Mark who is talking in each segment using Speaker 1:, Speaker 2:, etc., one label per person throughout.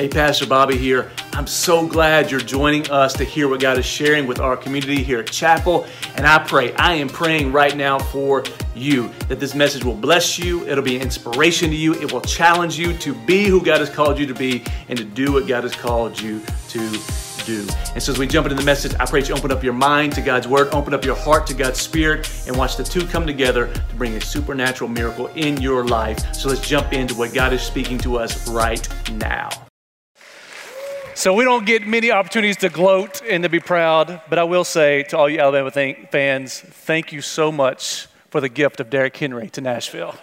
Speaker 1: Hey, Pastor Bobby here. I'm so glad you're joining us to hear what God is sharing with our community here at Chapel. And I pray, I am praying right now for you that this message will bless you. It'll be an inspiration to you. It will challenge you to be who God has called you to be and to do what God has called you to do. And so as we jump into the message, I pray you open up your mind to God's word, open up your heart to God's spirit, and watch the two come together to bring a supernatural miracle in your life. So let's jump into what God is speaking to us right now. So we don't get many opportunities to gloat and to be proud, but I will say to all you Alabama th- fans, thank you so much for the gift of Derrick Henry to Nashville.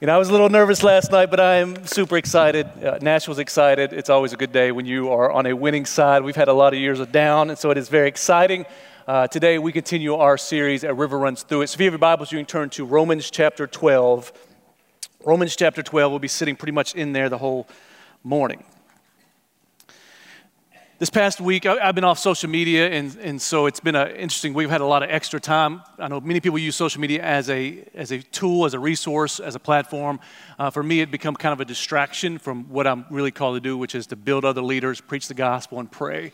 Speaker 1: You know, I was a little nervous last night, but I am super excited. Uh, Nashville's excited. It's always a good day when you are on a winning side. We've had a lot of years of down, and so it is very exciting. Uh, today, we continue our series at River Runs Through It. So if you have your Bibles, you can turn to Romans chapter 12. Romans chapter 12, we'll be sitting pretty much in there the whole morning. This past week, I've been off social media, and, and so it's been an interesting week. We've had a lot of extra time. I know many people use social media as a, as a tool, as a resource, as a platform. Uh, for me, it become kind of a distraction from what I'm really called to do, which is to build other leaders, preach the gospel, and pray.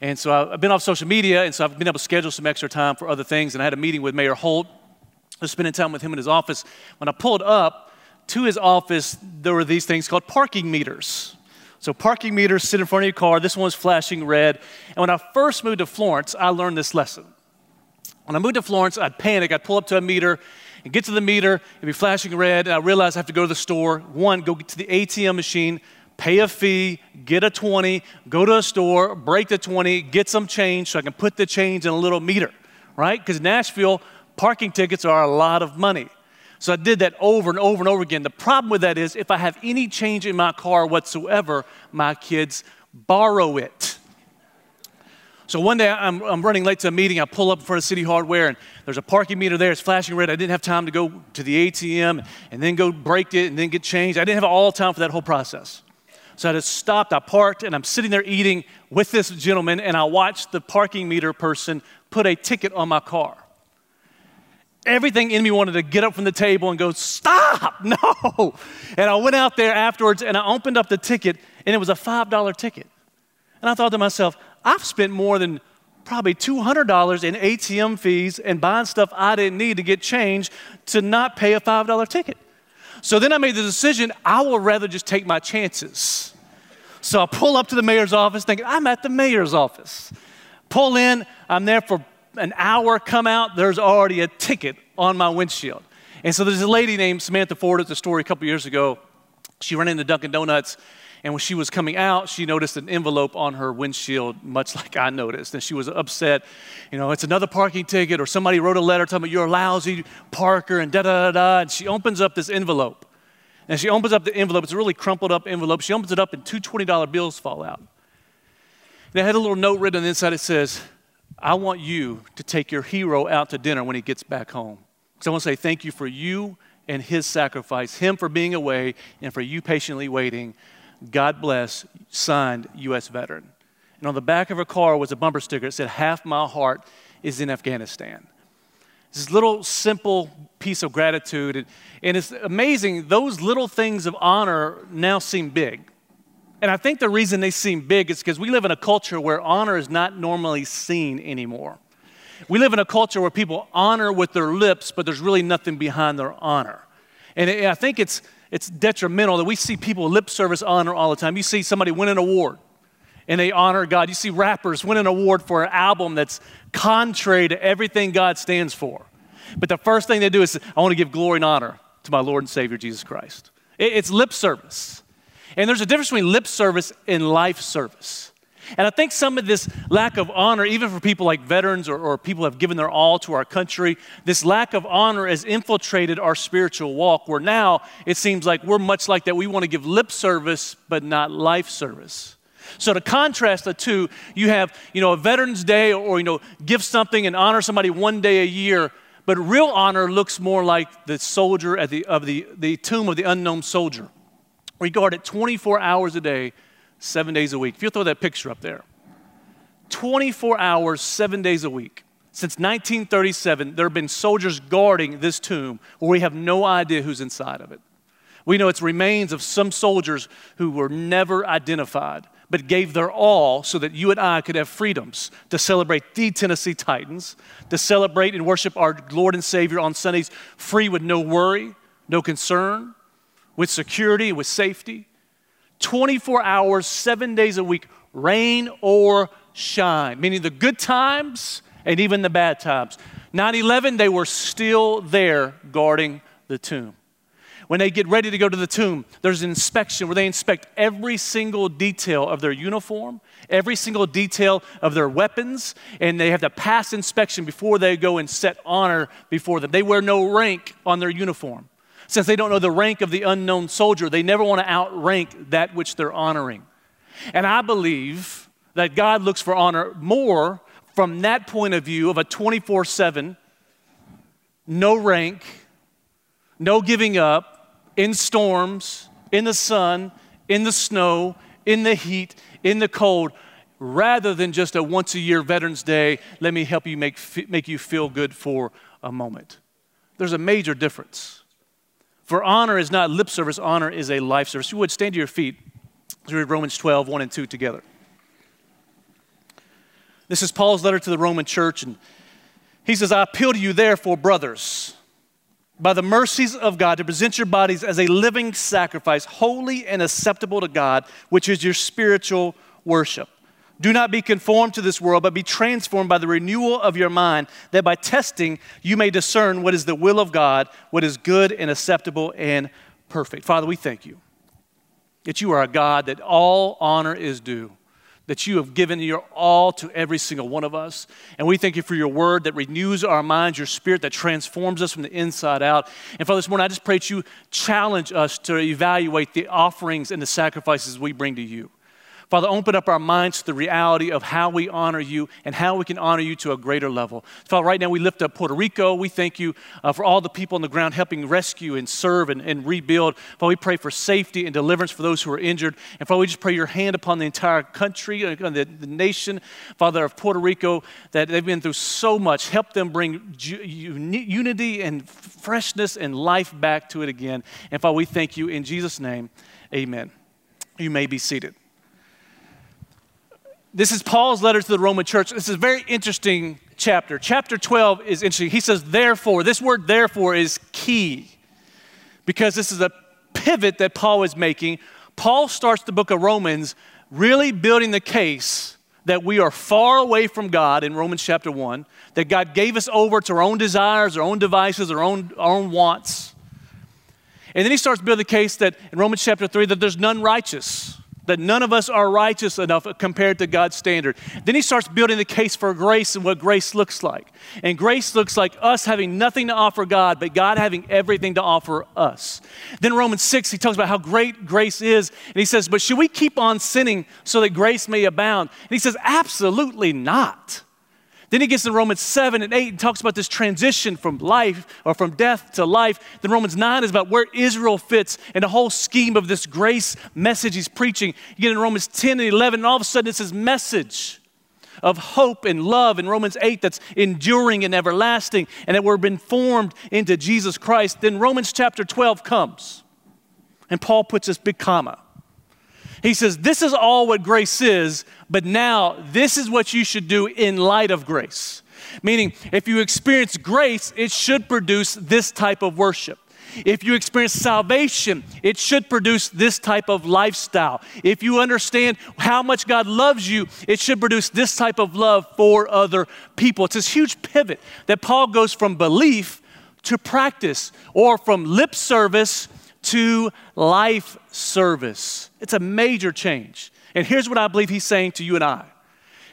Speaker 1: And so I've been off social media, and so I've been able to schedule some extra time for other things. And I had a meeting with Mayor Holt, I was spending time with him in his office. When I pulled up to his office, there were these things called parking meters. So parking meters sit in front of your car. This one's flashing red. And when I first moved to Florence, I learned this lesson. When I moved to Florence, I'd panic. I'd pull up to a meter and get to the meter. It'd be flashing red. And I realized I have to go to the store. One, go to the ATM machine, pay a fee, get a 20, go to a store, break the 20, get some change so I can put the change in a little meter, right? Because Nashville, parking tickets are a lot of money. So I did that over and over and over again. The problem with that is if I have any change in my car whatsoever, my kids borrow it. So one day I'm, I'm running late to a meeting. I pull up in front of City Hardware and there's a parking meter there. It's flashing red. I didn't have time to go to the ATM and then go break it and then get changed. I didn't have all time for that whole process. So I just stopped, I parked, and I'm sitting there eating with this gentleman, and I watched the parking meter person put a ticket on my car everything in me wanted to get up from the table and go, Stop, no. And I went out there afterwards and I opened up the ticket, and it was a $5 ticket. And I thought to myself, I've spent more than probably $200 in ATM fees and buying stuff I didn't need to get changed to not pay a $5 ticket. So then I made the decision I will rather just take my chances. So I pull up to the mayor's office thinking, I'm at the mayor's office. Pull in, I'm there for an hour, come out, there's already a ticket on my windshield. And so there's a lady named Samantha Ford, at the story a couple years ago. She ran into Dunkin' Donuts, and when she was coming out, she noticed an envelope on her windshield, much like I noticed. And she was upset. You know, it's another parking ticket, or somebody wrote a letter telling me you're a lousy parker, and da da da da. And she opens up this envelope. And she opens up the envelope. It's a really crumpled up envelope. She opens it up, and two $20 bills fall out. And it had a little note written on the inside. It says, I want you to take your hero out to dinner when he gets back home. So I want to say thank you for you and his sacrifice, him for being away, and for you patiently waiting. God bless, signed U.S. veteran. And on the back of her car was a bumper sticker that said, Half my heart is in Afghanistan. This little simple piece of gratitude. And, and it's amazing, those little things of honor now seem big. And I think the reason they seem big is because we live in a culture where honor is not normally seen anymore. We live in a culture where people honor with their lips, but there's really nothing behind their honor. And I think it's, it's detrimental that we see people lip service honor all the time. You see somebody win an award and they honor God. You see rappers win an award for an album that's contrary to everything God stands for. But the first thing they do is, I want to give glory and honor to my Lord and Savior Jesus Christ. It's lip service. And there's a difference between lip service and life service. And I think some of this lack of honor, even for people like veterans or, or, people who have given their all to our country, this lack of honor has infiltrated our spiritual walk, where now it seems like we're much like that. We want to give lip service, but not life service. So to contrast the two, you have, you know, a Veterans Day or, you know, give something and honor somebody one day a year, but real honor looks more like the soldier at the, of the, the tomb of the unknown soldier. We guard it 24 hours a day, seven days a week. If you'll throw that picture up there, 24 hours, seven days a week. Since 1937, there have been soldiers guarding this tomb where we have no idea who's inside of it. We know it's remains of some soldiers who were never identified, but gave their all so that you and I could have freedoms to celebrate the Tennessee Titans, to celebrate and worship our Lord and Savior on Sundays free with no worry, no concern, with security, with safety. 24 hours, seven days a week, rain or shine, meaning the good times and even the bad times. 9 11, they were still there guarding the tomb. When they get ready to go to the tomb, there's an inspection where they inspect every single detail of their uniform, every single detail of their weapons, and they have to pass inspection before they go and set honor before them. They wear no rank on their uniform. Since they don't know the rank of the unknown soldier, they never want to outrank that which they're honoring. And I believe that God looks for honor more from that point of view of a 24 7, no rank, no giving up, in storms, in the sun, in the snow, in the heat, in the cold, rather than just a once a year Veterans Day, let me help you make, make you feel good for a moment. There's a major difference. For honor is not lip service, honor is a life service. You would stand to your feet. Let's read Romans 12, 1 and 2 together. This is Paul's letter to the Roman church, and he says, I appeal to you, therefore, brothers, by the mercies of God, to present your bodies as a living sacrifice, holy and acceptable to God, which is your spiritual worship. Do not be conformed to this world, but be transformed by the renewal of your mind, that by testing you may discern what is the will of God, what is good and acceptable and perfect. Father, we thank you that you are a God that all honor is due that you have given your all to every single one of us. And we thank you for your word that renews our minds, your spirit that transforms us from the inside out. And Father, this morning I just pray that you challenge us to evaluate the offerings and the sacrifices we bring to you. Father, open up our minds to the reality of how we honor you and how we can honor you to a greater level. Father, right now we lift up Puerto Rico. We thank you uh, for all the people on the ground helping rescue and serve and, and rebuild. Father, we pray for safety and deliverance for those who are injured. And Father, we just pray your hand upon the entire country, uh, the, the nation, Father, of Puerto Rico, that they've been through so much. Help them bring ju- unity and freshness and life back to it again. And Father, we thank you in Jesus' name. Amen. You may be seated. This is Paul's letter to the Roman church. This is a very interesting chapter. Chapter 12 is interesting. He says, therefore, this word therefore is key because this is a pivot that Paul is making. Paul starts the book of Romans really building the case that we are far away from God in Romans chapter 1, that God gave us over to our own desires, our own devices, our own, our own wants. And then he starts building the case that in Romans chapter 3 that there's none righteous that none of us are righteous enough compared to God's standard. Then he starts building the case for grace and what grace looks like. And grace looks like us having nothing to offer God, but God having everything to offer us. Then Romans 6, he talks about how great grace is. And he says, But should we keep on sinning so that grace may abound? And he says, Absolutely not. Then he gets to Romans 7 and 8 and talks about this transition from life or from death to life. Then Romans 9 is about where Israel fits in the whole scheme of this grace message he's preaching. You get in Romans 10 and 11, and all of a sudden it's his message of hope and love in Romans 8 that's enduring and everlasting, and that we're been formed into Jesus Christ. Then Romans chapter 12 comes, and Paul puts this big comma. He says, This is all what grace is, but now this is what you should do in light of grace. Meaning, if you experience grace, it should produce this type of worship. If you experience salvation, it should produce this type of lifestyle. If you understand how much God loves you, it should produce this type of love for other people. It's this huge pivot that Paul goes from belief to practice or from lip service to life service. It's a major change. And here's what I believe he's saying to you and I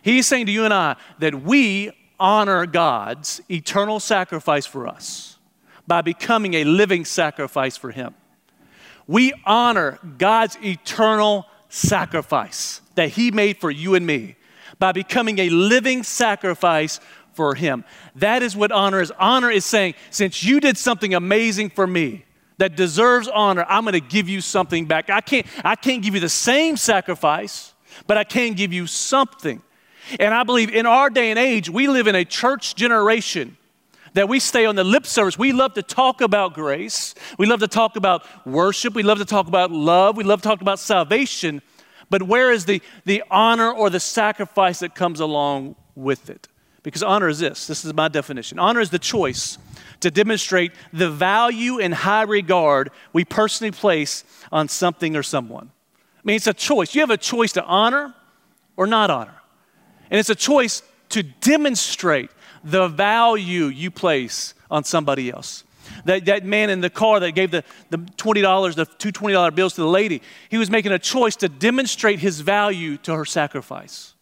Speaker 1: He's saying to you and I that we honor God's eternal sacrifice for us by becoming a living sacrifice for Him. We honor God's eternal sacrifice that He made for you and me by becoming a living sacrifice for Him. That is what honor is. Honor is saying, since you did something amazing for me, that deserves honor, I'm going to give you something back. I can't, I can't give you the same sacrifice, but I can give you something. And I believe in our day and age, we live in a church generation that we stay on the lip service. We love to talk about grace. We love to talk about worship. We love to talk about love. We love to talk about salvation. But where is the, the honor or the sacrifice that comes along with it? Because honor is this this is my definition honor is the choice to demonstrate the value and high regard we personally place on something or someone. I mean, it's a choice. You have a choice to honor or not honor. And it's a choice to demonstrate the value you place on somebody else. That, that man in the car that gave the, the $20, the two $20 bills to the lady, he was making a choice to demonstrate his value to her sacrifice.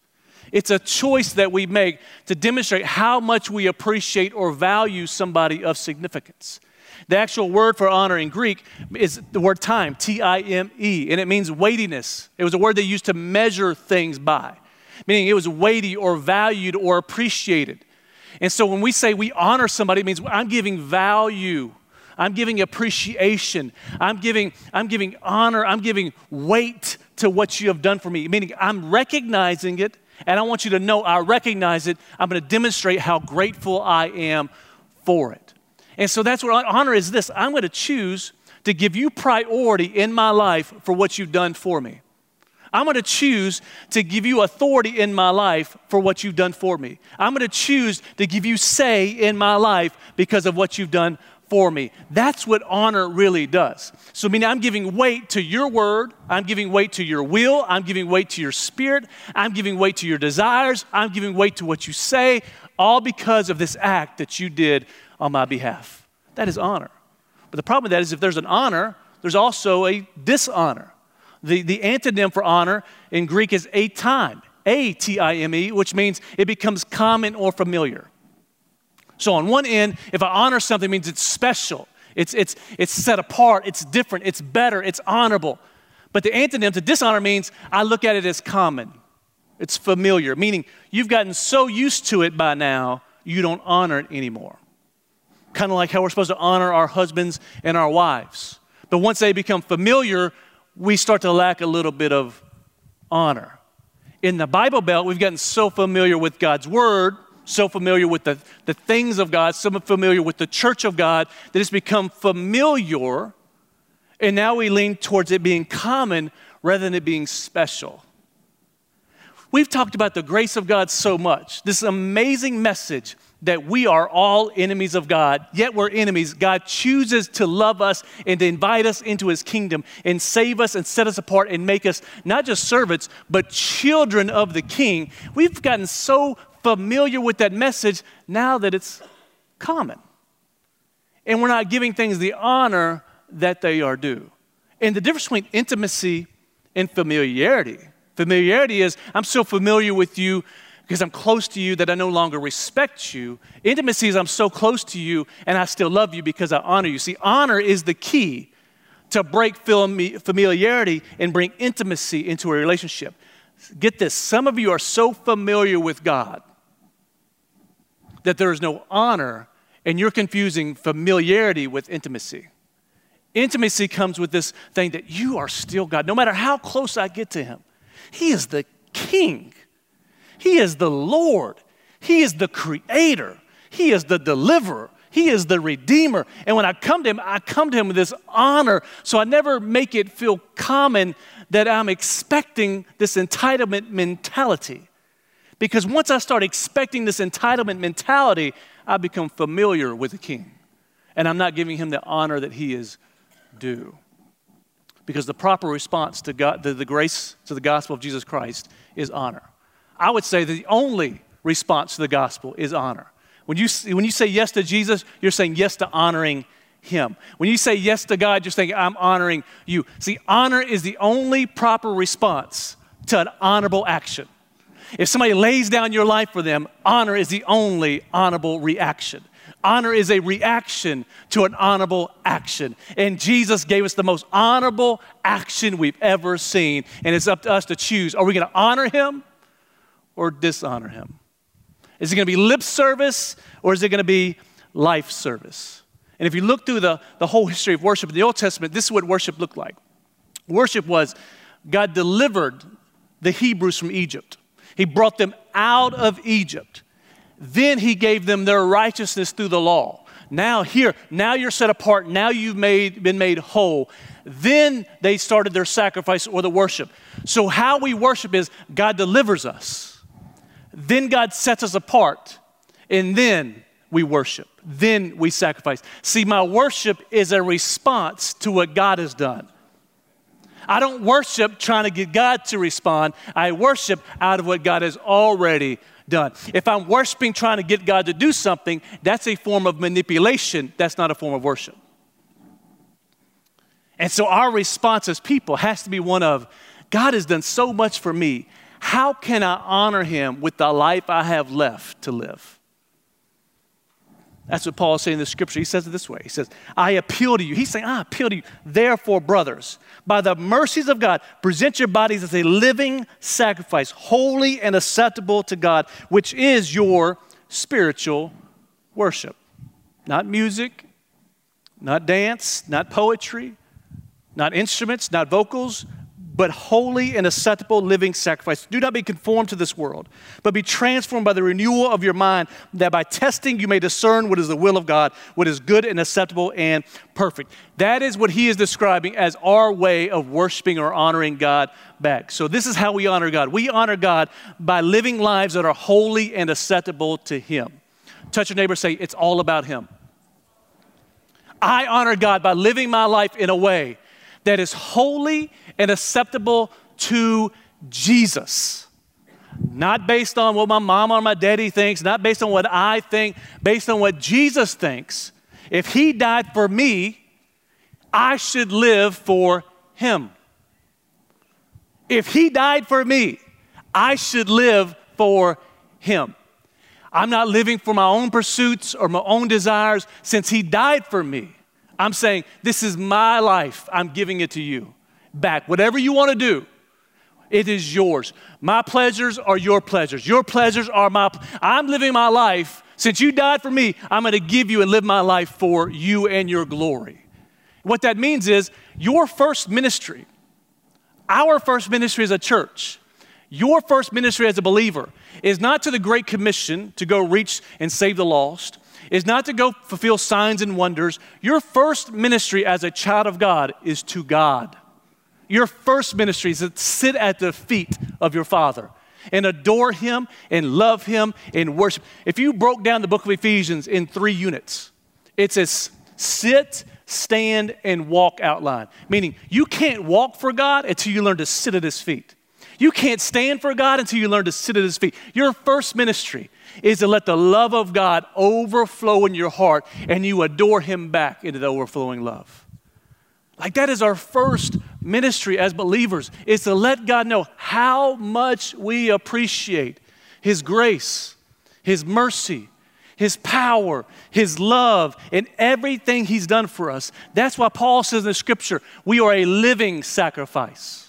Speaker 1: It's a choice that we make to demonstrate how much we appreciate or value somebody of significance. The actual word for honor in Greek is the word time, T I M E, and it means weightiness. It was a word they used to measure things by, meaning it was weighty or valued or appreciated. And so when we say we honor somebody, it means I'm giving value. I'm giving appreciation. I'm giving, I'm giving honor. I'm giving weight to what you have done for me, meaning I'm recognizing it and I want you to know I recognize it. I'm going to demonstrate how grateful I am for it. And so that's what honor is this I'm going to choose to give you priority in my life for what you've done for me. I'm going to choose to give you authority in my life for what you've done for me. I'm going to choose to give you say in my life because of what you've done for me. That's what honor really does. So, I mean, I'm giving weight to your word, I'm giving weight to your will, I'm giving weight to your spirit, I'm giving weight to your desires, I'm giving weight to what you say, all because of this act that you did on my behalf. That is honor. But the problem with that is if there's an honor, there's also a dishonor. The, the antonym for honor in Greek is a time, A T I M E, which means it becomes common or familiar. So, on one end, if I honor something, it means it's special, it's, it's, it's set apart, it's different, it's better, it's honorable. But the antonym to dishonor means I look at it as common, it's familiar, meaning you've gotten so used to it by now, you don't honor it anymore. Kind of like how we're supposed to honor our husbands and our wives. But once they become familiar, we start to lack a little bit of honor. In the Bible Belt, we've gotten so familiar with God's Word so familiar with the, the things of God, so familiar with the church of God, that it's become familiar. And now we lean towards it being common rather than it being special. We've talked about the grace of God so much, this amazing message that we are all enemies of God, yet we're enemies. God chooses to love us and to invite us into his kingdom and save us and set us apart and make us not just servants, but children of the king. We've gotten so familiar with that message now that it's common. And we're not giving things the honor that they are due. And the difference between intimacy and familiarity familiarity is I'm so familiar with you because I'm close to you that I no longer respect you. Intimacy is I'm so close to you and I still love you because I honor you. See, honor is the key to break familiarity and bring intimacy into a relationship. Get this some of you are so familiar with God that there is no honor, and you're confusing familiarity with intimacy. Intimacy comes with this thing that you are still God. No matter how close I get to Him, He is the King, He is the Lord, He is the Creator, He is the Deliverer. He is the Redeemer. And when I come to Him, I come to Him with this honor. So I never make it feel common that I'm expecting this entitlement mentality. Because once I start expecting this entitlement mentality, I become familiar with the king. And I'm not giving him the honor that he is due. Because the proper response to God, the, the grace to the gospel of Jesus Christ is honor. I would say the only response to the gospel is honor. When you, when you say yes to Jesus, you're saying yes to honoring him. When you say yes to God, you're saying, I'm honoring you. See, honor is the only proper response to an honorable action. If somebody lays down your life for them, honor is the only honorable reaction. Honor is a reaction to an honorable action. And Jesus gave us the most honorable action we've ever seen. And it's up to us to choose are we going to honor him or dishonor him? Is it going to be lip service or is it going to be life service? And if you look through the, the whole history of worship in the Old Testament, this is what worship looked like. Worship was God delivered the Hebrews from Egypt. He brought them out of Egypt. Then he gave them their righteousness through the law. Now, here, now you're set apart. Now you've made, been made whole. Then they started their sacrifice or the worship. So, how we worship is God delivers us. Then God sets us apart. And then we worship. Then we sacrifice. See, my worship is a response to what God has done. I don't worship trying to get God to respond. I worship out of what God has already done. If I'm worshiping trying to get God to do something, that's a form of manipulation. That's not a form of worship. And so our response as people has to be one of God has done so much for me. How can I honor him with the life I have left to live? That's what Paul is saying in the scripture. He says it this way He says, I appeal to you. He's saying, I appeal to you. Therefore, brothers, by the mercies of God, present your bodies as a living sacrifice, holy and acceptable to God, which is your spiritual worship. Not music, not dance, not poetry, not instruments, not vocals, but holy and acceptable living sacrifice. Do not be conformed to this world, but be transformed by the renewal of your mind, that by testing you may discern what is the will of God, what is good and acceptable and perfect. That is what he is describing as our way of worshiping or honoring God back. So, this is how we honor God. We honor God by living lives that are holy and acceptable to him. Touch your neighbor, say, It's all about him. I honor God by living my life in a way that is holy and acceptable to Jesus. Not based on what my mom or my daddy thinks, not based on what I think, based on what Jesus thinks. If he died for me, I should live for him. If he died for me, I should live for him. I'm not living for my own pursuits or my own desires since he died for me. I'm saying, This is my life. I'm giving it to you back. Whatever you want to do, it is yours. My pleasures are your pleasures. Your pleasures are my. I'm living my life. Since you died for me, I'm going to give you and live my life for you and your glory. What that means is your first ministry, our first ministry as a church, your first ministry as a believer is not to the Great Commission to go reach and save the lost is not to go fulfill signs and wonders. Your first ministry as a child of God is to God. Your first ministry is to sit at the feet of your Father and adore Him and love Him and worship. If you broke down the book of Ephesians in three units, it says sit, stand, and walk outline. Meaning, you can't walk for God until you learn to sit at His feet. You can't stand for God until you learn to sit at His feet. Your first ministry is to let the love of God overflow in your heart and you adore Him back into the overflowing love. Like that is our first ministry as believers, is to let God know how much we appreciate His grace, His mercy, His power, His love, and everything He's done for us. That's why Paul says in the scripture, we are a living sacrifice.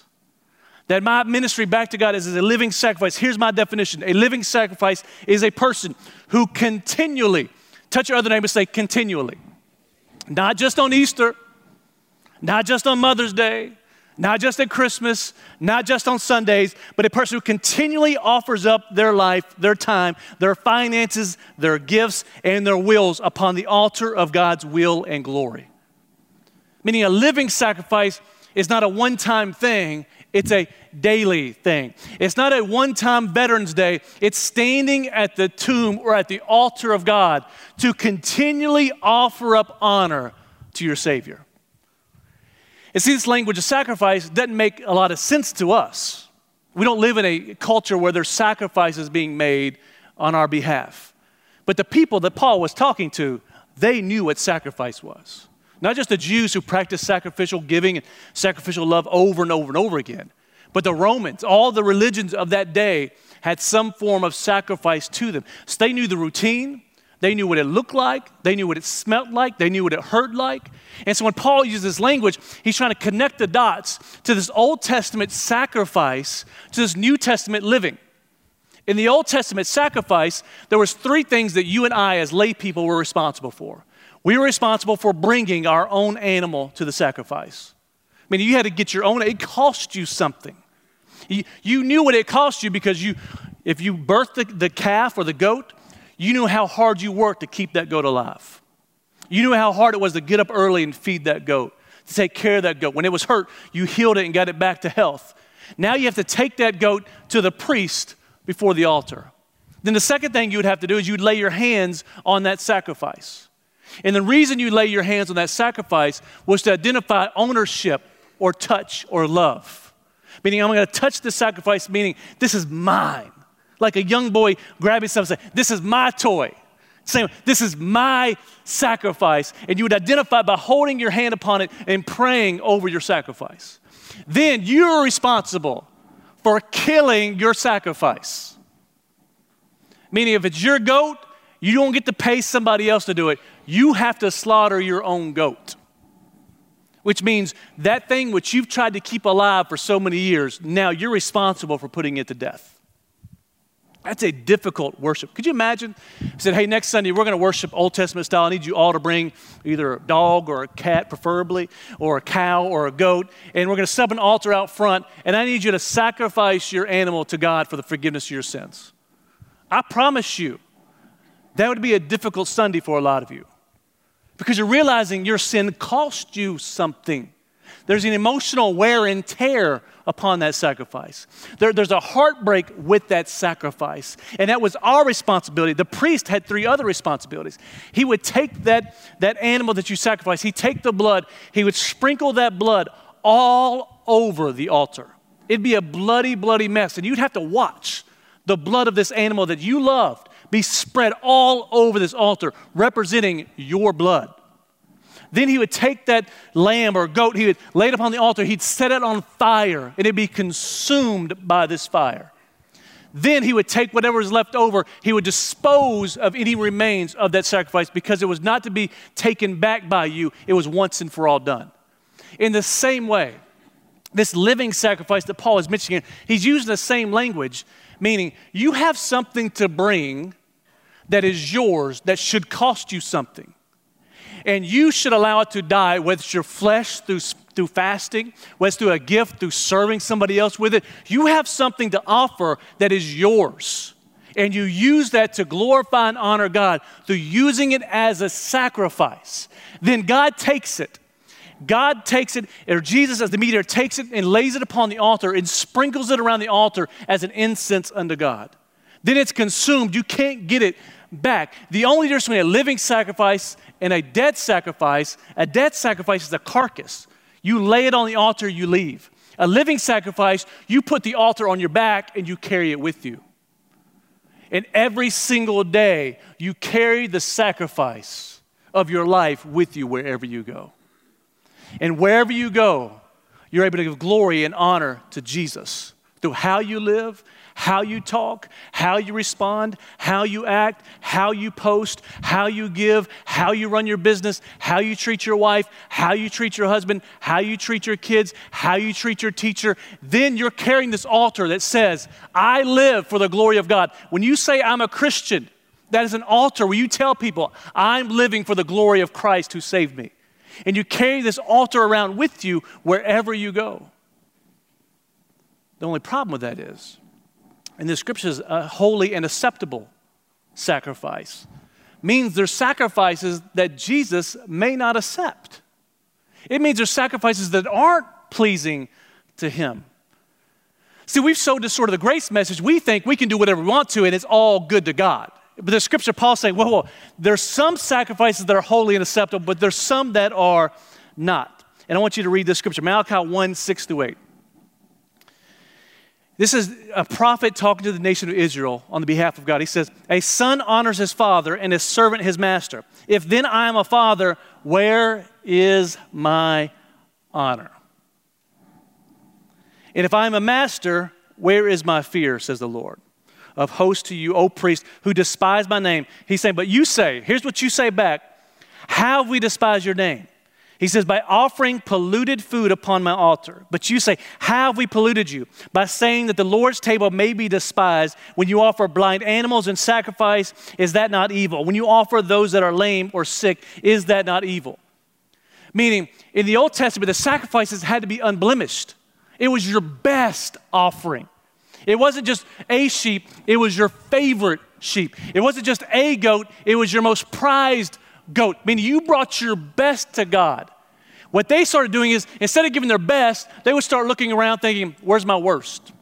Speaker 1: That my ministry back to God is, a living sacrifice. Here's my definition a living sacrifice is a person who continually, touch your other neighbor, say continually. Not just on Easter, not just on Mother's Day, not just at Christmas, not just on Sundays, but a person who continually offers up their life, their time, their finances, their gifts, and their wills upon the altar of God's will and glory. Meaning a living sacrifice is not a one time thing, it's a daily thing. It's not a one time Veterans Day, it's standing at the tomb or at the altar of God to continually offer up honor to your Savior. And see, this language of sacrifice doesn't make a lot of sense to us. We don't live in a culture where there's sacrifices being made on our behalf. But the people that Paul was talking to, they knew what sacrifice was. Not just the Jews who practiced sacrificial giving and sacrificial love over and over and over again, but the Romans, all the religions of that day had some form of sacrifice to them. So they knew the routine, they knew what it looked like, they knew what it smelled like, they knew what it heard like. And so when Paul uses this language, he's trying to connect the dots to this Old Testament sacrifice to this New Testament living. In the Old Testament sacrifice, there was three things that you and I as lay people were responsible for. We were responsible for bringing our own animal to the sacrifice. I mean, you had to get your own, it cost you something. You, you knew what it cost you because you, if you birthed the, the calf or the goat, You knew how hard you worked to keep that goat alive. You knew how hard it was to get up early and feed that goat, to take care of that goat. When it was hurt, you healed it and got it back to health. Now you have to take that goat to the priest before the altar. Then the second thing you would have to do is you'd lay your hands on that sacrifice. And the reason you lay your hands on that sacrifice was to identify ownership or touch or love. Meaning, I'm going to touch the sacrifice, meaning this is mine. Like a young boy grabbing something, saying, This is my toy. Saying, This is my sacrifice. And you would identify by holding your hand upon it and praying over your sacrifice. Then you're responsible for killing your sacrifice. Meaning, if it's your goat, you don't get to pay somebody else to do it. You have to slaughter your own goat. Which means that thing which you've tried to keep alive for so many years, now you're responsible for putting it to death. That's a difficult worship. Could you imagine? I said, hey, next Sunday we're going to worship Old Testament style. I need you all to bring either a dog or a cat, preferably, or a cow or a goat, and we're going to set up an altar out front, and I need you to sacrifice your animal to God for the forgiveness of your sins. I promise you, that would be a difficult Sunday for a lot of you because you're realizing your sin cost you something. There's an emotional wear and tear upon that sacrifice. There, there's a heartbreak with that sacrifice. And that was our responsibility. The priest had three other responsibilities. He would take that, that animal that you sacrificed, he'd take the blood, he would sprinkle that blood all over the altar. It'd be a bloody, bloody mess. And you'd have to watch the blood of this animal that you loved be spread all over this altar, representing your blood. Then he would take that lamb or goat, he would lay it upon the altar, he'd set it on fire, and it'd be consumed by this fire. Then he would take whatever was left over, he would dispose of any remains of that sacrifice because it was not to be taken back by you, it was once and for all done. In the same way, this living sacrifice that Paul is mentioning, he's using the same language, meaning you have something to bring that is yours that should cost you something and you should allow it to die, whether it's your flesh through, through fasting, whether it's through a gift, through serving somebody else with it. You have something to offer that is yours. And you use that to glorify and honor God through using it as a sacrifice. Then God takes it. God takes it, or Jesus as the mediator takes it and lays it upon the altar and sprinkles it around the altar as an incense unto God. Then it's consumed. You can't get it back. The only difference between a living sacrifice and a dead sacrifice, a dead sacrifice is a carcass. You lay it on the altar, you leave. A living sacrifice, you put the altar on your back and you carry it with you. And every single day, you carry the sacrifice of your life with you wherever you go. And wherever you go, you're able to give glory and honor to Jesus through how you live how you talk, how you respond, how you act, how you post, how you give, how you run your business, how you treat your wife, how you treat your husband, how you treat your kids, how you treat your teacher, then you're carrying this altar that says, I live for the glory of God. When you say, I'm a Christian, that is an altar where you tell people, I'm living for the glory of Christ who saved me. And you carry this altar around with you wherever you go. The only problem with that is and the scriptures a holy and acceptable sacrifice means there's sacrifices that Jesus may not accept. It means there's sacrifices that aren't pleasing to him. See, we've sold this sort of the grace message. We think we can do whatever we want to and it's all good to God. But the scripture, Paul's saying, whoa, well, there's some sacrifices that are holy and acceptable, but there's some that are not. And I want you to read this scripture, Malachi 1 6 through 8. This is a prophet talking to the nation of Israel on the behalf of God. He says, A son honors his father and his servant his master. If then I am a father, where is my honor? And if I am a master, where is my fear, says the Lord of hosts to you, O priest, who despise my name. He's saying, But you say, here's what you say back How have we despised your name? He says, by offering polluted food upon my altar. But you say, How have we polluted you? By saying that the Lord's table may be despised when you offer blind animals and sacrifice, is that not evil? When you offer those that are lame or sick, is that not evil? Meaning, in the Old Testament, the sacrifices had to be unblemished. It was your best offering. It wasn't just a sheep, it was your favorite sheep. It wasn't just a goat, it was your most prized goat, meaning you brought your best to God. What they started doing is instead of giving their best, they would start looking around thinking, where's my worst?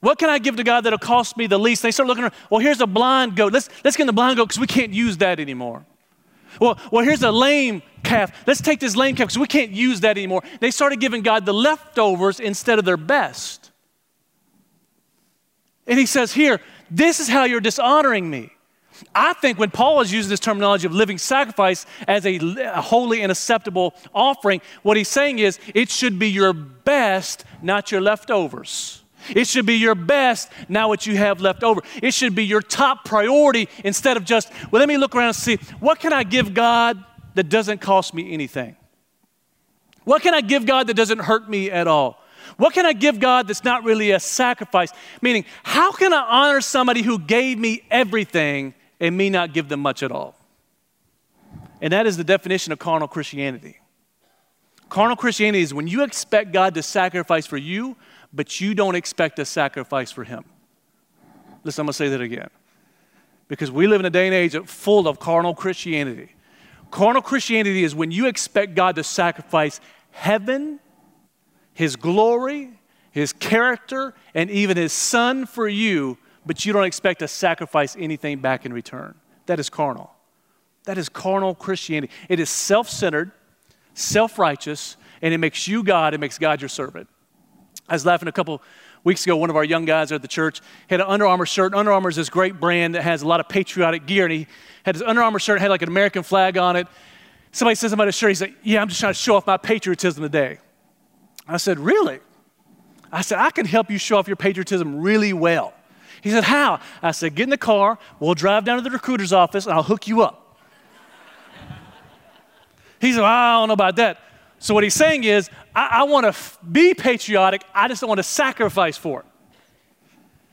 Speaker 1: What can I give to God that'll cost me the least? They start looking around, well, here's a blind goat. Let's, let's get the blind goat because we can't use that anymore. Well, well, here's a lame calf. Let's take this lame calf because we can't use that anymore. They started giving God the leftovers instead of their best. And he says, Here, this is how you're dishonoring me. I think when Paul is using this terminology of living sacrifice as a, a, holy and acceptable offering, what he's saying is it should be your best, not your leftovers. It should be your best, not what you have left over. It should be your top priority instead of just, well, let me look around and see what can I give God that doesn't cost me anything? What can I give God that doesn't hurt me at all? What can I give God that's not really a sacrifice? Meaning, how can I honor somebody who gave me everything and me not give them much at all? And that is the definition of carnal Christianity. Carnal Christianity is when you expect God to sacrifice for you, but you don't expect a sacrifice for Him. Listen, I'm going to say that again. Because we live in a day and age full of carnal Christianity. Carnal Christianity is when you expect God to sacrifice heaven, His glory, His character, and even His Son for you, but you don't expect to sacrifice anything back in return. That is carnal. That is carnal Christianity. It is self centered, self righteous, and it makes you God, it makes God your servant. I was laughing a couple weeks ago, one of our young guys at the church had an Under Armour shirt. Under Armour is this great brand that has a lot of patriotic gear, and he had his Under Armour shirt, had like an American flag on it. Somebody says about his shirt, he's like, Yeah, I'm just trying to show off my patriotism today. I said, Really? I said, I can help you show off your patriotism really well. He said, How? I said, Get in the car, we'll drive down to the recruiter's office, and I'll hook you up. he said, well, I don't know about that. So, what he's saying is, I, I want to f- be patriotic, I just don't want to sacrifice for it.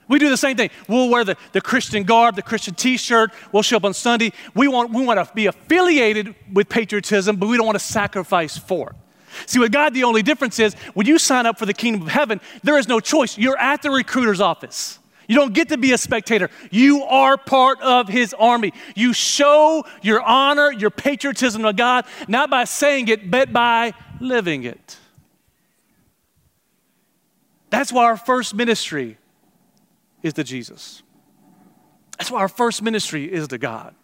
Speaker 1: We do the same thing. We'll wear the, the Christian garb, the Christian t shirt. We'll show up on Sunday. We want, we want to be affiliated with patriotism, but we don't want to sacrifice for it. See, with God, the only difference is when you sign up for the kingdom of heaven, there is no choice. You're at the recruiter's office. You don't get to be a spectator. You are part of his army. You show your honor, your patriotism to God, not by saying it, but by living it. That's why our first ministry is to Jesus. That's why our first ministry is to God.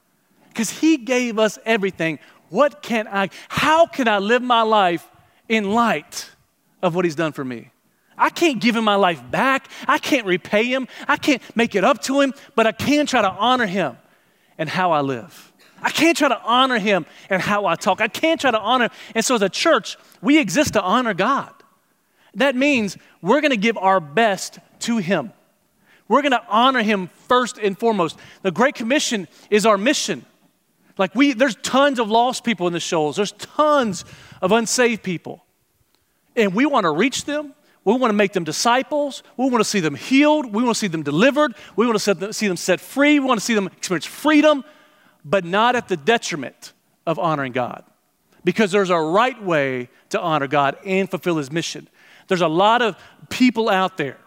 Speaker 1: Because he gave us everything. What can I, how can I live my life in light of what he's done for me? I can't give him my life back. I can't repay him. I can't make it up to him, but I can try to honor him and how I live. I can't try to honor him and how I talk. I can't try to honor. And so, as a church, we exist to honor God. That means we're going to give our best to him. We're going to honor him first and foremost. The Great Commission is our mission. Like we, there's tons of lost people in the shoals. There's tons of unsaved people. And we want to reach them. We want to make them disciples. We want to see them healed. We want to see them delivered. We want to see them set free. We want to see them experience freedom, but not at the detriment of honoring God. Because there's a right way to honor God and fulfill His mission. There's a lot of people out there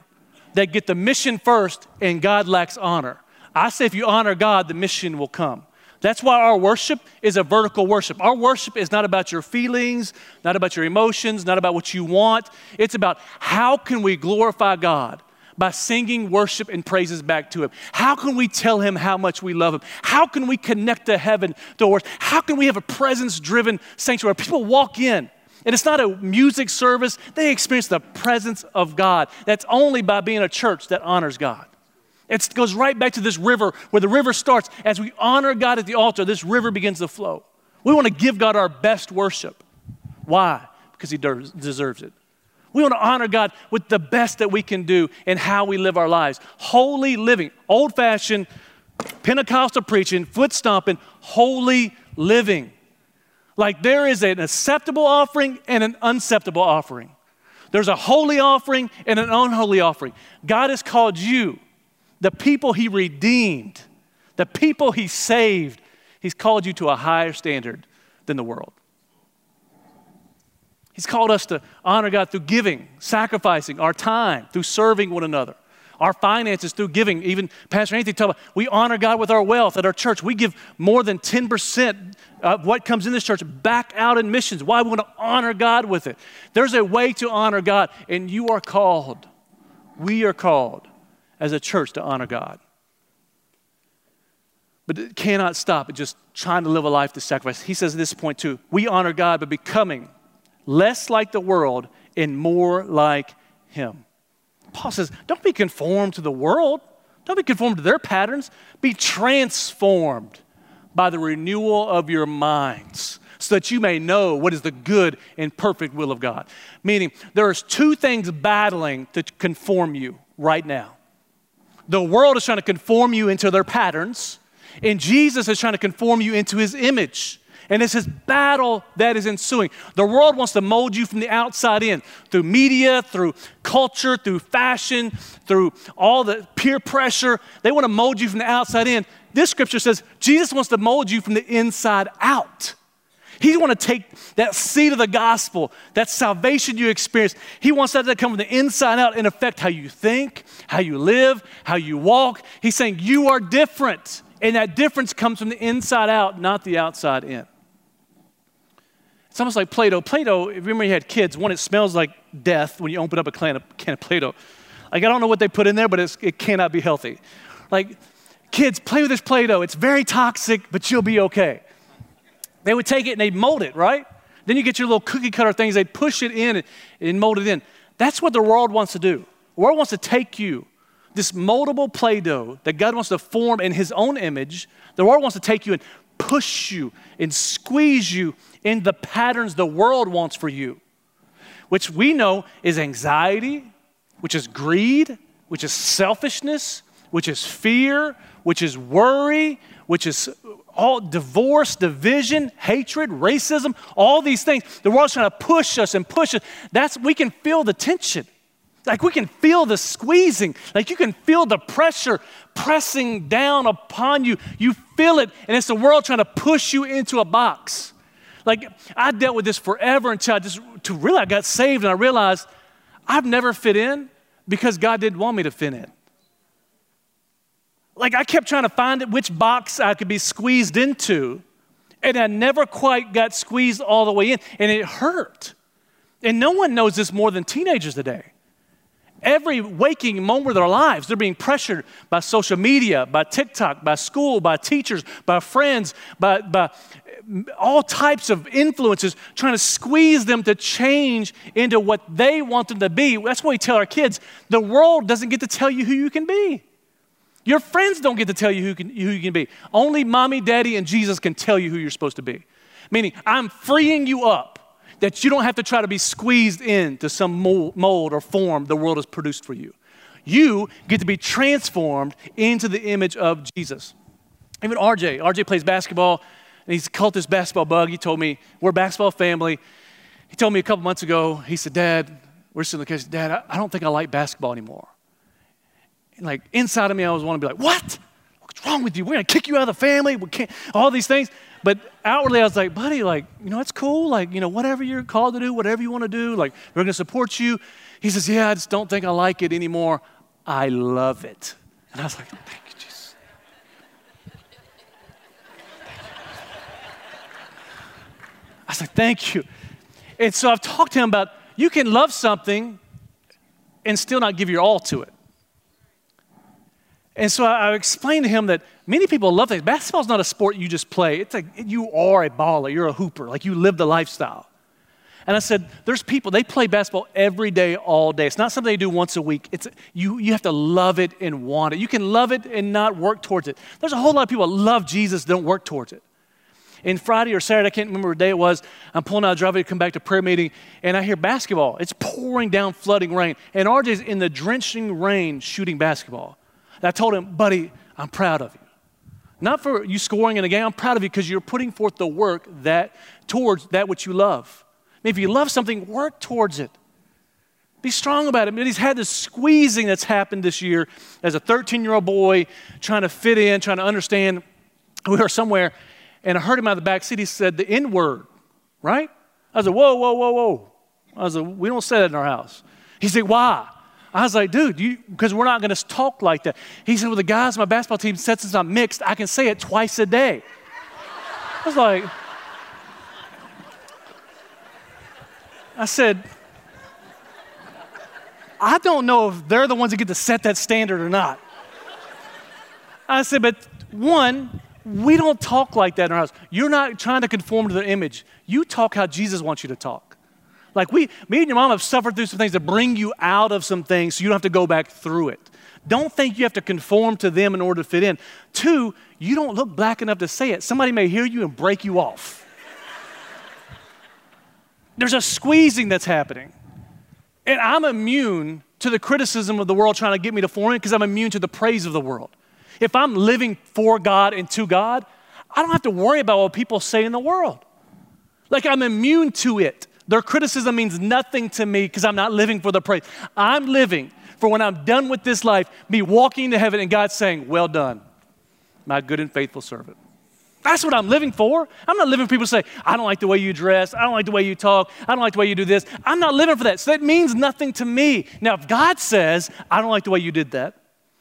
Speaker 1: that get the mission first and God lacks honor. I say if you honor God, the mission will come. That's why our worship is a vertical worship. Our worship is not about your feelings, not about your emotions, not about what you want. It's about how can we glorify God by singing worship and praises back to Him? How can we tell Him how much we love Him? How can we connect to heaven doors? How can we have a presence driven sanctuary? People walk in and it's not a music service, they experience the presence of God. That's only by being a church that honors God. It goes right back to this river where the river starts. As we honor God at the altar, this river begins to flow. We want to give God our best worship. Why? Because He deserves it. We want to honor God with the best that we can do in how we live our lives. Holy living, old fashioned, Pentecostal preaching, foot stomping, holy living. Like there is an acceptable offering and an unacceptable offering. There's a holy offering and an unholy offering. God has called you the people He redeemed, the people He saved, He's called you to a higher standard than the world. He's called us to honor God through giving, sacrificing our time, through serving one another. our finances through giving. Even Pastor Anthony talked about we honor God with our wealth at our church. We give more than 10% of what comes in this church back out in missions. Why we want to honor God with it. There's a way to honor God, and you are called. We are called as a church to honor God. But it cannot stop at just trying to live a life to sacrifice. He says at this point too, we honor God by becoming less like the world and more like Him. Paul says, don't be conformed to the world. Don't be conformed to their patterns. Be transformed by the renewal of your minds so that you may know what is the good and perfect will of God. Meaning, there's two things battling to conform you right now. The world is trying to conform you into their patterns, and Jesus is trying to conform you into his image. And it's this battle that is ensuing. The world wants to mold you from the outside in through media, through culture, through fashion, through all the peer pressure. They want to mold you from the outside in. This scripture says Jesus wants to mold you from the inside out. He wants to take that seed of the gospel, that salvation you experience, he wants that to come from the inside out and affect how you think, how you live, how you walk. He's saying you are different. And that difference comes from the inside out, not the outside in. It's almost like Play Doh. Play Doh, remember you had kids, one, it smells like death when you open up a can of, can of Play Doh. Like, I don't know what they put in there, but it cannot be healthy. Like, kids, play with this Play Doh. It's very toxic, but you'll be okay. They would take it and they'd mold it, right? Then you get your little cookie cutter things, they'd push it in and, and mold it in. That's what the world wants to do. The world wants to take you, this moldable Play Doh that God wants to form in His own image. The world wants to take you and push you and squeeze you in the patterns the world wants for you, which we know is anxiety, which is greed, which is selfishness, which is fear, which is worry, which is all divorce, division, hatred, racism, all these things. The world's trying to push us and push us. That's we can feel the tension. Like we can feel the squeezing. Like you can feel the pressure pressing down upon you. You feel it, and it's the world trying to push you into a box. Like I dealt with this forever until I just to really I got saved and I realized I've never fit in because God didn't want me to fit in. Like I kept trying to find it which box I could be squeezed into, and I never quite got squeezed all the way in, and it hurt. And no one knows this more than teenagers today. Every waking moment of their lives, they're being pressured by social media, by TikTok, by school, by teachers, by friends, by, by all types of influences trying to squeeze them to change into what they want them to be. That's what we tell our kids. The world doesn't get to tell you who you can be. Your friends don't get to tell you who, can, who you can be. Only mommy, daddy, and Jesus can tell you who you're supposed to be. Meaning, I'm freeing you up that you don't have to try to be squeezed into some mold or form the world has produced for you. You get to be transformed into the image of Jesus. Even RJ, RJ plays basketball and he's caught this basketball bug. He told me, we're a basketball family. He told me a couple months ago, he said, Dad, we're sitting in the case, Dad, I, I don't think I like basketball anymore. And like inside of me, I always want to be like, What? What's wrong with you? We're gonna kick you out of the family. We can't, all these things. But outwardly, I was like, buddy, like, you know, it's cool. Like, you know, whatever you're called to do, whatever you want to do, like, we're going to support you. He says, yeah, I just don't think I like it anymore. I love it. And I was like, thank you, Jesus. I was like, thank you. And so I've talked to him about you can love something and still not give your all to it. And so I, I explained to him that many people love things. Basketball's not a sport you just play. It's like you are a baller, you're a hooper, like you live the lifestyle. And I said, there's people, they play basketball every day, all day. It's not something they do once a week. It's, you, you have to love it and want it. You can love it and not work towards it. There's a whole lot of people that love Jesus, don't work towards it. And Friday or Saturday, I can't remember what day it was, I'm pulling out a driveway to come back to prayer meeting, and I hear basketball. It's pouring down, flooding rain. And RJ's in the drenching rain shooting basketball. And I told him, buddy, I'm proud of you. Not for you scoring in a game, I'm proud of you because you're putting forth the work that towards that which you love. I mean, if you love something, work towards it. Be strong about it. I mean, he's had this squeezing that's happened this year as a 13 year old boy trying to fit in, trying to understand. We were somewhere and I heard him out of the back seat. He said the N word, right? I said, whoa, whoa, whoa, whoa. I like, we don't say that in our house. He said, why? I was like, dude, you because we're not going to talk like that. He said, well, the guys on my basketball team said since I'm mixed, I can say it twice a day. I was like, I said, I don't know if they're the ones that get to set that standard or not. I said, but one, we don't talk like that in our house. You're not trying to conform to their image. You talk how Jesus wants you to talk. Like we, me and your mom have suffered through some things to bring you out of some things so you don't have to go back through it. Don't think you have to conform to them in order to fit in. Two, you don't look black enough to say it. Somebody may hear you and break you off. There's a squeezing that's happening. And I'm immune to the criticism of the world trying to get me to form it because I'm immune to the praise of the world. If I'm living for God and to God, I don't have to worry about what people say in the world. Like I'm immune to it. Their criticism means nothing to me because I'm not living for the praise. I'm living for when I'm done with this life, me walking to heaven and God saying, Well done, my good and faithful servant. That's what I'm living for. I'm not living for people to say, I don't like the way you dress. I don't like the way you talk. I don't like the way you do this. I'm not living for that. So that means nothing to me. Now, if God says, I don't like the way you did that,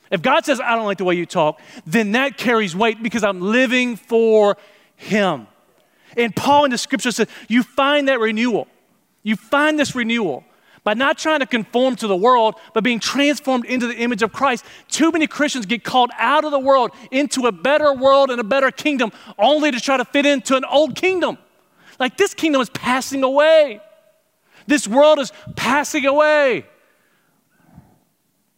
Speaker 1: if God says, I don't like the way you talk, then that carries weight because I'm living for Him. And Paul in the scripture says, you find that renewal. You find this renewal by not trying to conform to the world, but being transformed into the image of Christ. Too many Christians get called out of the world into a better world and a better kingdom only to try to fit into an old kingdom. Like this kingdom is passing away, this world is passing away.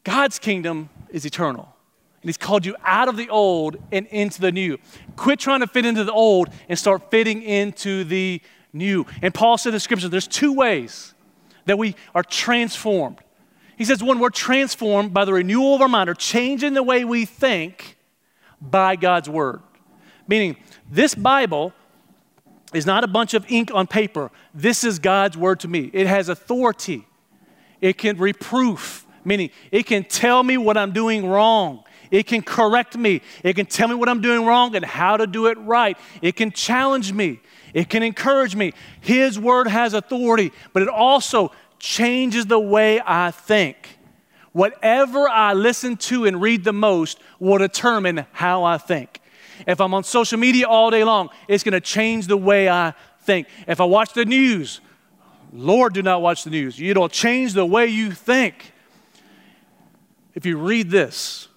Speaker 1: God's kingdom is eternal. And He's called you out of the old and into the new. Quit trying to fit into the old and start fitting into the new. And Paul said in the scripture there's two ways that we are transformed. He says, one, we're transformed by the renewal of our mind, or changing the way we think by God's word. Meaning, this Bible is not a bunch of ink on paper. This is God's word to me. It has authority, it can reproof, meaning it can tell me what I'm doing wrong. It can correct me. It can tell me what I'm doing wrong and how to do it right. It can challenge me. It can encourage me. His word has authority, but it also changes the way I think. Whatever I listen to and read the most will determine how I think. If I'm on social media all day long, it's going to change the way I think. If I watch the news, Lord, do not watch the news. It'll change the way you think. If you read this,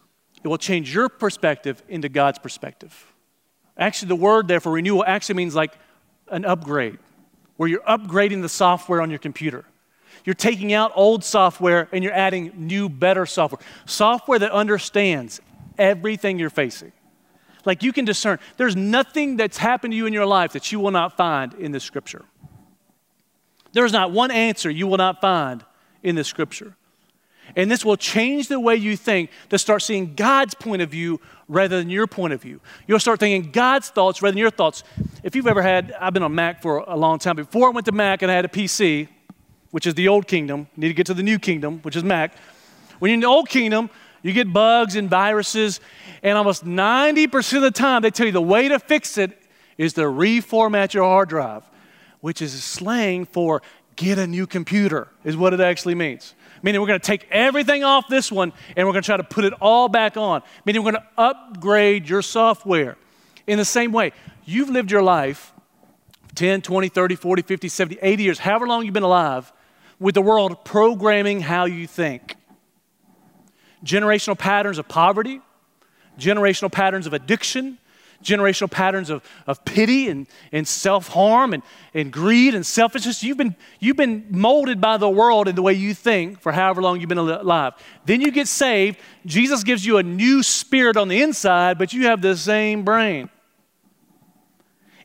Speaker 1: it will change your perspective into God's perspective. Actually, the word there for renewal actually means like an upgrade, where you're upgrading the software on your computer. You're taking out old software and you're adding new, better software. Software that understands everything you're facing. Like you can discern. There's nothing that's happened to you in your life that you will not find in the scripture. There's not one answer you will not find in the scripture. And this will change the way you think to start seeing God's point of view rather than your point of view. You'll start thinking God's thoughts rather than your thoughts. If you've ever had, I've been on Mac for a long time. Before I went to Mac and I had a PC, which is the old kingdom, you need to get to the new kingdom, which is Mac. When you're in the old kingdom, you get bugs and viruses, and almost 90% of the time they tell you the way to fix it is to reformat your hard drive, which is slang for get a new computer, is what it actually means meaning we're going to take everything off this one and we're going to try to put it all back on, meaning we're going to upgrade your software. In the same way, you've lived your life 10, 20, 30, 40, 50, 70, 80 years, however long you've been alive, with the world programming how you think. Generational patterns of poverty, generational patterns of addiction, generational patterns of, of pity and, and self harm and, and greed and selfishness. You've been, you've been molded by the world in the way you think for however long you've been alive. Then you get saved. Jesus gives you a new spirit on the inside, but you have the same brain.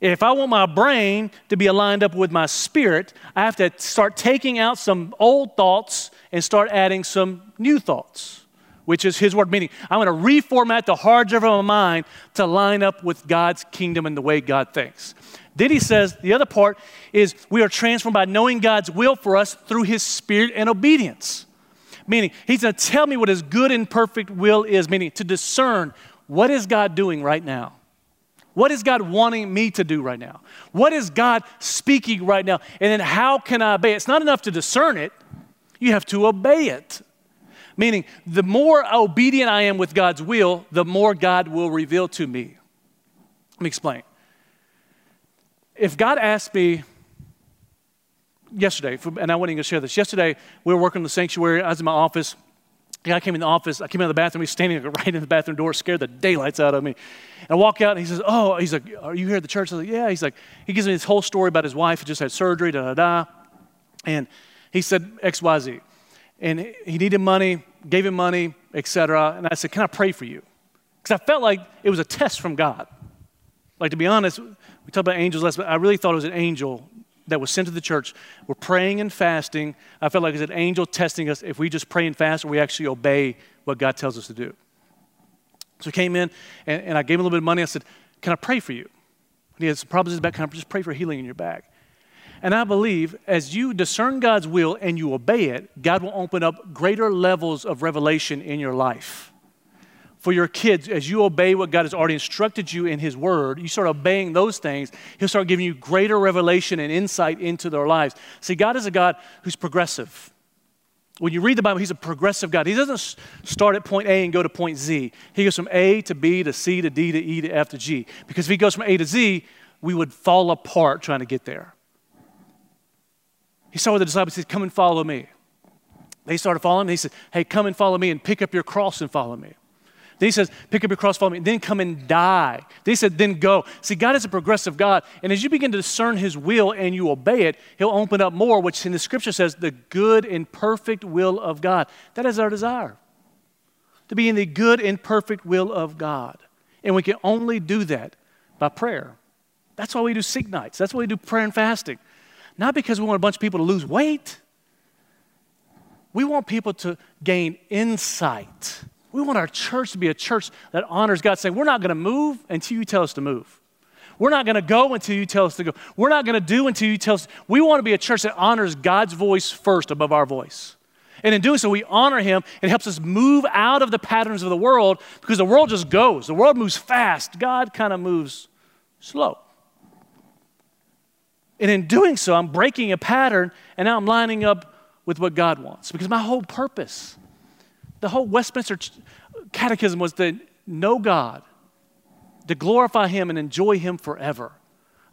Speaker 1: If I want my brain to be aligned up with my spirit, I have to start taking out some old thoughts and start adding some new thoughts which is His Word, meaning I'm going to reformat the hard drive of my mind to line up with God's kingdom and the way God thinks. Then He says the other part is we are transformed by knowing God's will for us through His Spirit and obedience. Meaning, He's going to tell me what His good and perfect will is, meaning to discern what is God doing right now? What is God wanting me to do right now? What is God speaking right now? And then how can I obey? It's not enough to discern it, you have to obey it. Meaning, the more obedient I am with God's will, the more God will reveal to me. Let me explain. If God asked me yesterday, and I wasn't going to share this. Yesterday, we were working in the sanctuary. I was in my office. I came in the office. I came out of the bathroom. He's standing right in the bathroom door, scared the daylights out of me. And I walk out, and he says, "Oh, he's like, are you here at the church?" I was like, "Yeah." He's like, he gives me this whole story about his wife who just had surgery, da da da, and he said X, Y, Z, and he needed money, gave him money, etc. And I said, "Can I pray for you?" Because I felt like it was a test from God. Like to be honest, we talked about angels last, but I really thought it was an angel that was sent to the church. We're praying and fasting. I felt like it was an angel testing us if we just pray and fast or we actually obey what God tells us to do. So he came in and, and I gave him a little bit of money. I said, Can I pray for you? And he had some problems in his back. Can I just pray for healing in your back? And I believe as you discern God's will and you obey it, God will open up greater levels of revelation in your life for your kids, as you obey what God has already instructed you in His Word, you start obeying those things, He'll start giving you greater revelation and insight into their lives. See, God is a God who's progressive. When you read the Bible, He's a progressive God. He doesn't start at point A and go to point Z. He goes from A to B to C to D to E to F to G. Because if He goes from A to Z, we would fall apart trying to get there. He saw the disciples, He said, Come and follow me. They started following him. He said, Hey, come and follow me and pick up your cross and follow me. Then he says, pick up your cross, follow me. Then come and die. Then he said, then go. See, God is a progressive God. And as you begin to discern his will and you obey it, he'll open up more, which in the scripture says, the good and perfect will of God. That is our desire. To be in the good and perfect will of God. And we can only do that by prayer. That's why we do seek nights. That's why we do prayer and fasting. Not because we want a bunch of people to lose weight. We want people to gain insight we want our church to be a church that honors God, saying, We're not going to move until you tell us to move. We're not going to go until you tell us to go. We're not going to do until you tell us. We want to be a church that honors God's voice first above our voice. And in doing so, we honor Him and helps us move out of the patterns of the world because the world just goes. The world moves fast. God kind of moves slow. And in doing so, I'm breaking a pattern and now I'm lining up with what God wants because my whole purpose the whole Westminster Catechism was to know God, to glorify Him and enjoy Him forever.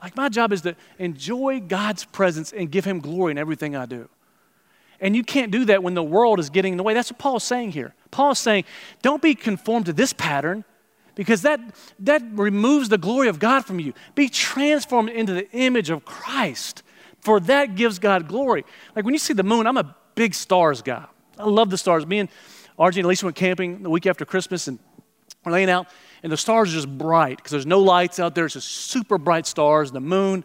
Speaker 1: Like my job is to enjoy God's presence and give Him glory in everything I do. And you can't do that when the world is getting in the way. That's what Paul's saying here. Paul's saying, don't be conformed to this pattern because that, that removes the glory of God from you. Be transformed into the image of Christ, for that gives God glory. Like when you see the moon, I'm a big stars guy. I love the stars. Me and RJ and Lisa went camping the week after Christmas and we're laying out, and the stars are just bright because there's no lights out there. It's just super bright stars, the moon.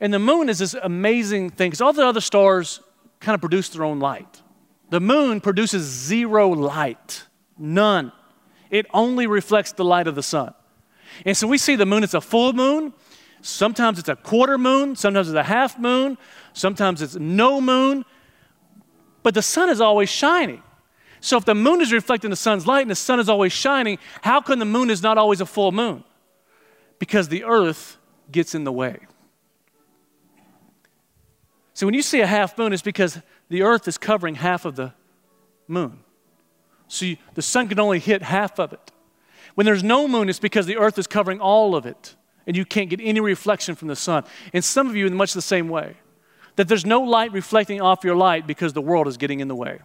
Speaker 1: And the moon is this amazing thing because all the other stars kind of produce their own light. The moon produces zero light, none. It only reflects the light of the sun. And so we see the moon, it's a full moon. Sometimes it's a quarter moon. Sometimes it's a half moon. Sometimes it's no moon. But the sun is always shining. So if the moon is reflecting the sun's light and the sun is always shining, how come the moon is not always a full moon? Because the earth gets in the way. So when you see a half moon, it's because the earth is covering half of the moon. So you, the sun can only hit half of it. When there's no moon, it's because the earth is covering all of it and you can't get any reflection from the sun. And some of you in much the same way. That there's no light reflecting off your light because the world is getting in the way.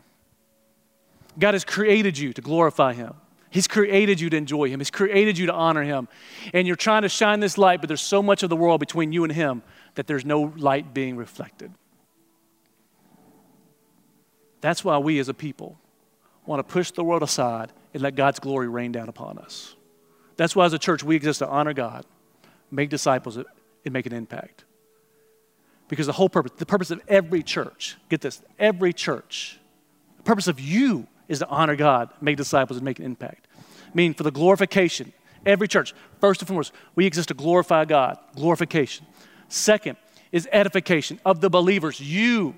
Speaker 1: God has created you to glorify Him. He's created you to enjoy Him. He's created you to honor Him. And you're trying to shine this light, but there's so much of the world between you and Him that there's no light being reflected. That's why we as a people want to push the world aside and let God's glory rain down upon us. That's why as a church we exist to honor God, make disciples, and make an impact. Because the whole purpose, the purpose of every church, get this, every church, the purpose of you is to honor God, make disciples, and make an impact. Meaning for the glorification, every church, first and foremost, we exist to glorify God, glorification. Second is edification of the believers, you,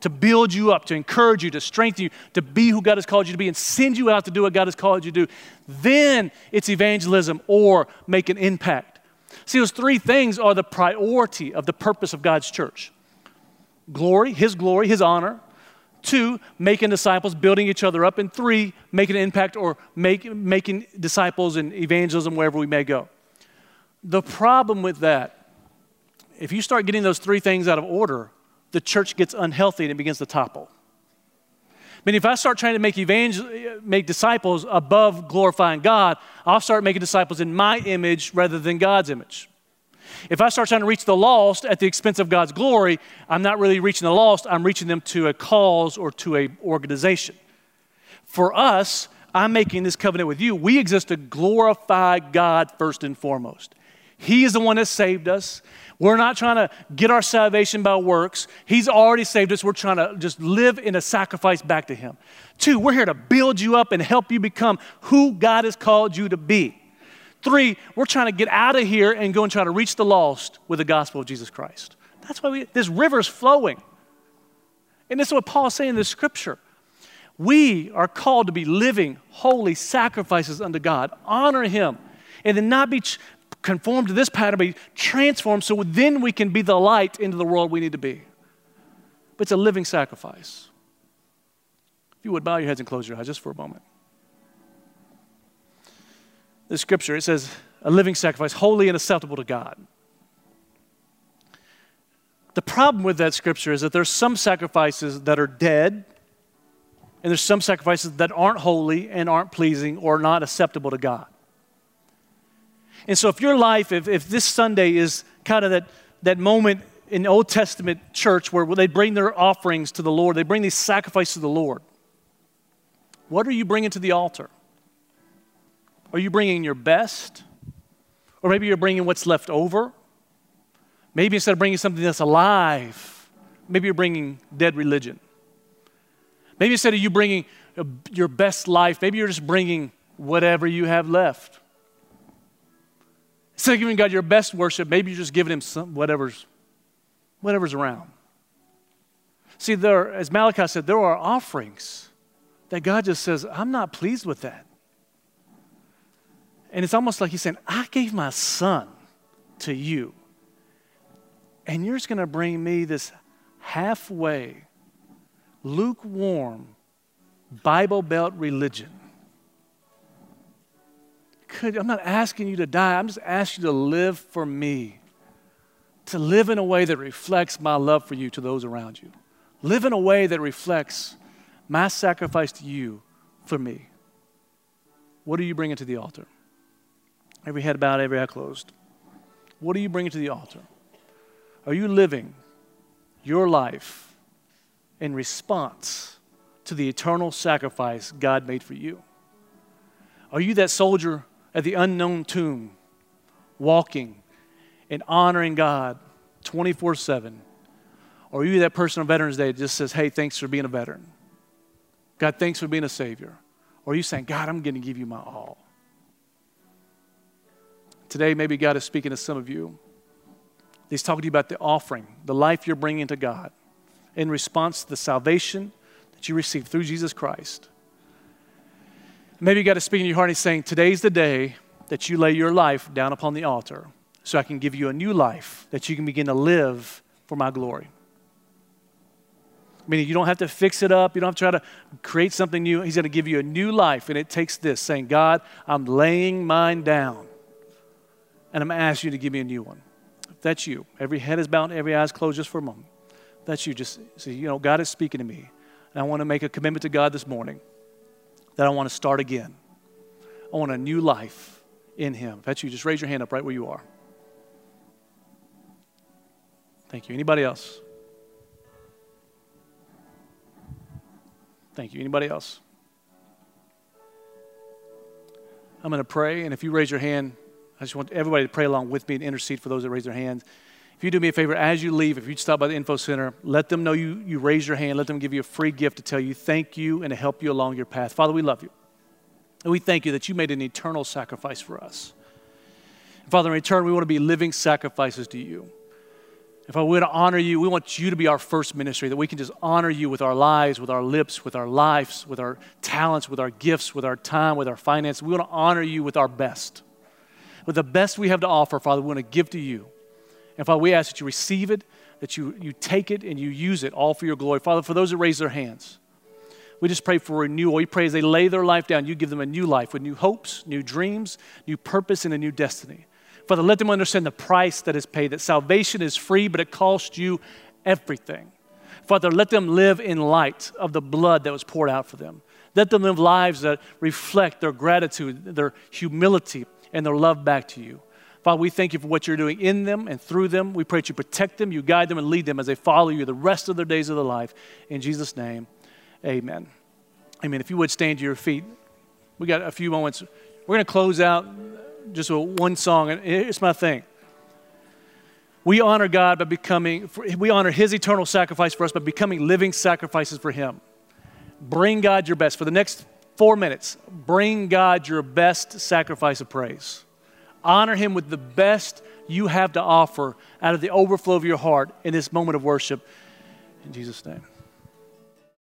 Speaker 1: to build you up, to encourage you, to strengthen you, to be who God has called you to be, and send you out to do what God has called you to do. Then it's evangelism or make an impact. See, those three things are the priority of the purpose of God's church glory, His glory, His honor, Two, making disciples, building each other up. And three, making an impact or make, making disciples and evangelism wherever we may go. The problem with that, if you start getting those three things out of order, the church gets unhealthy and it begins to topple. I mean, if I start trying to make evangel- make disciples above glorifying God, I'll start making disciples in my image rather than God's image. If I start trying to reach the lost at the expense of God's glory, I'm not really reaching the lost, I'm reaching them to a cause or to a organization. For us, I'm making this covenant with you. We exist to glorify God first and foremost. He is the one that saved us. We're not trying to get our salvation by works. He's already saved us. We're trying to just live in a sacrifice back to Him. Two, we're here to build you up and help you become who God has called you to be. Three, we're trying to get out of here and go and try to reach the lost with the gospel of Jesus Christ. That's why we, this river is flowing. And this is what Paul is saying in the scripture. We are called to be living, holy sacrifices unto God, honor Him, and then not be conformed to this pattern, be transformed so then we can be the light into the world we need to be. But it's a living sacrifice. If you would bow your heads and close your eyes just for a moment the scripture, it says, a living sacrifice, holy and acceptable to God. The problem with that scripture is that there's some sacrifices that are dead, and there's some sacrifices that aren't holy and aren't pleasing or not acceptable to God. And so, if your life, if, if this Sunday is kind of that, that moment in Old Testament church where they bring their offerings to the Lord, they bring these sacrifices to the Lord, what are you bringing to the altar? Are you bringing your best? Or maybe you're bringing what's left over. Maybe instead of bringing something that's alive, maybe you're bringing dead religion. Maybe instead of you bringing your best life, maybe you're just bringing whatever you have left. Instead of giving God your best worship, maybe you're just giving Him some, whatever's, whatever's around. See, there, as Malachi said, there are offerings that God just says, I'm not pleased with that. And it's almost like he's saying, I gave my son to you. And you're just going to bring me this halfway, lukewarm, Bible Belt religion. Could, I'm not asking you to die, I'm just asking you to live for me, to live in a way that reflects my love for you to those around you. Live in a way that reflects my sacrifice to you for me. What are you bringing to the altar? Every head bowed, every eye closed. What are you bringing to the altar? Are you living your life in response to the eternal sacrifice God made for you? Are you that soldier at the unknown tomb, walking and honoring God 24 7? Or you that person on Veterans Day just says, hey, thanks for being a veteran? God, thanks for being a Savior? Or you saying, God, I'm going to give you my all? Today, maybe God is speaking to some of you. He's talking to you about the offering, the life you're bringing to God in response to the salvation that you received through Jesus Christ. Maybe God is speaking to your heart and He's saying, Today's the day that you lay your life down upon the altar so I can give you a new life that you can begin to live for my glory. Meaning you don't have to fix it up, you don't have to try to create something new. He's going to give you a new life, and it takes this saying, God, I'm laying mine down and I'm going to ask you to give me a new one. If that's you, every head is bowed, every eye is closed just for a moment. If that's you. Just say, you know, God is speaking to me. And I want to make a commitment to God this morning that I want to start again. I want a new life in Him. If that's you, just raise your hand up right where you are. Thank you. Anybody else? Thank you. Anybody else? I'm going to pray, and if you raise your hand, I just want everybody to pray along with me and intercede for those that raise their hands. If you do me a favor, as you leave, if you stop by the info center, let them know you, you raise your hand. Let them give you a free gift to tell you thank you and to help you along your path. Father, we love you. And we thank you that you made an eternal sacrifice for us. Father, in return, we want to be living sacrifices to you. If I were to honor you, we want you to be our first ministry, that we can just honor you with our lives, with our lips, with our lives, with our talents, with our gifts, with our time, with our finances. We want to honor you with our best with the best we have to offer, Father, we want to give to you. And Father, we ask that you receive it, that you, you take it and you use it all for your glory. Father, for those that raise their hands, we just pray for renewal. We pray as they lay their life down, you give them a new life with new hopes, new dreams, new purpose, and a new destiny. Father, let them understand the price that is paid, that salvation is free, but it costs you everything. Father, let them live in light of the blood that was poured out for them. Let them live lives that reflect their gratitude, their humility, and their love back to you. Father, we thank you for what you're doing in them and through them. We pray that you protect them, you guide them, and lead them as they follow you the rest of their days of their life. In Jesus' name, amen. Amen. If you would stand to your feet, we got a few moments. We're going to close out just with one song, and it's my thing. We honor God by becoming, we honor His eternal sacrifice for us by becoming living sacrifices for Him. Bring God your best. For the next four minutes, bring God your best sacrifice of praise. Honor Him with the best you have to offer out of the overflow of your heart in this moment of worship. In Jesus' name.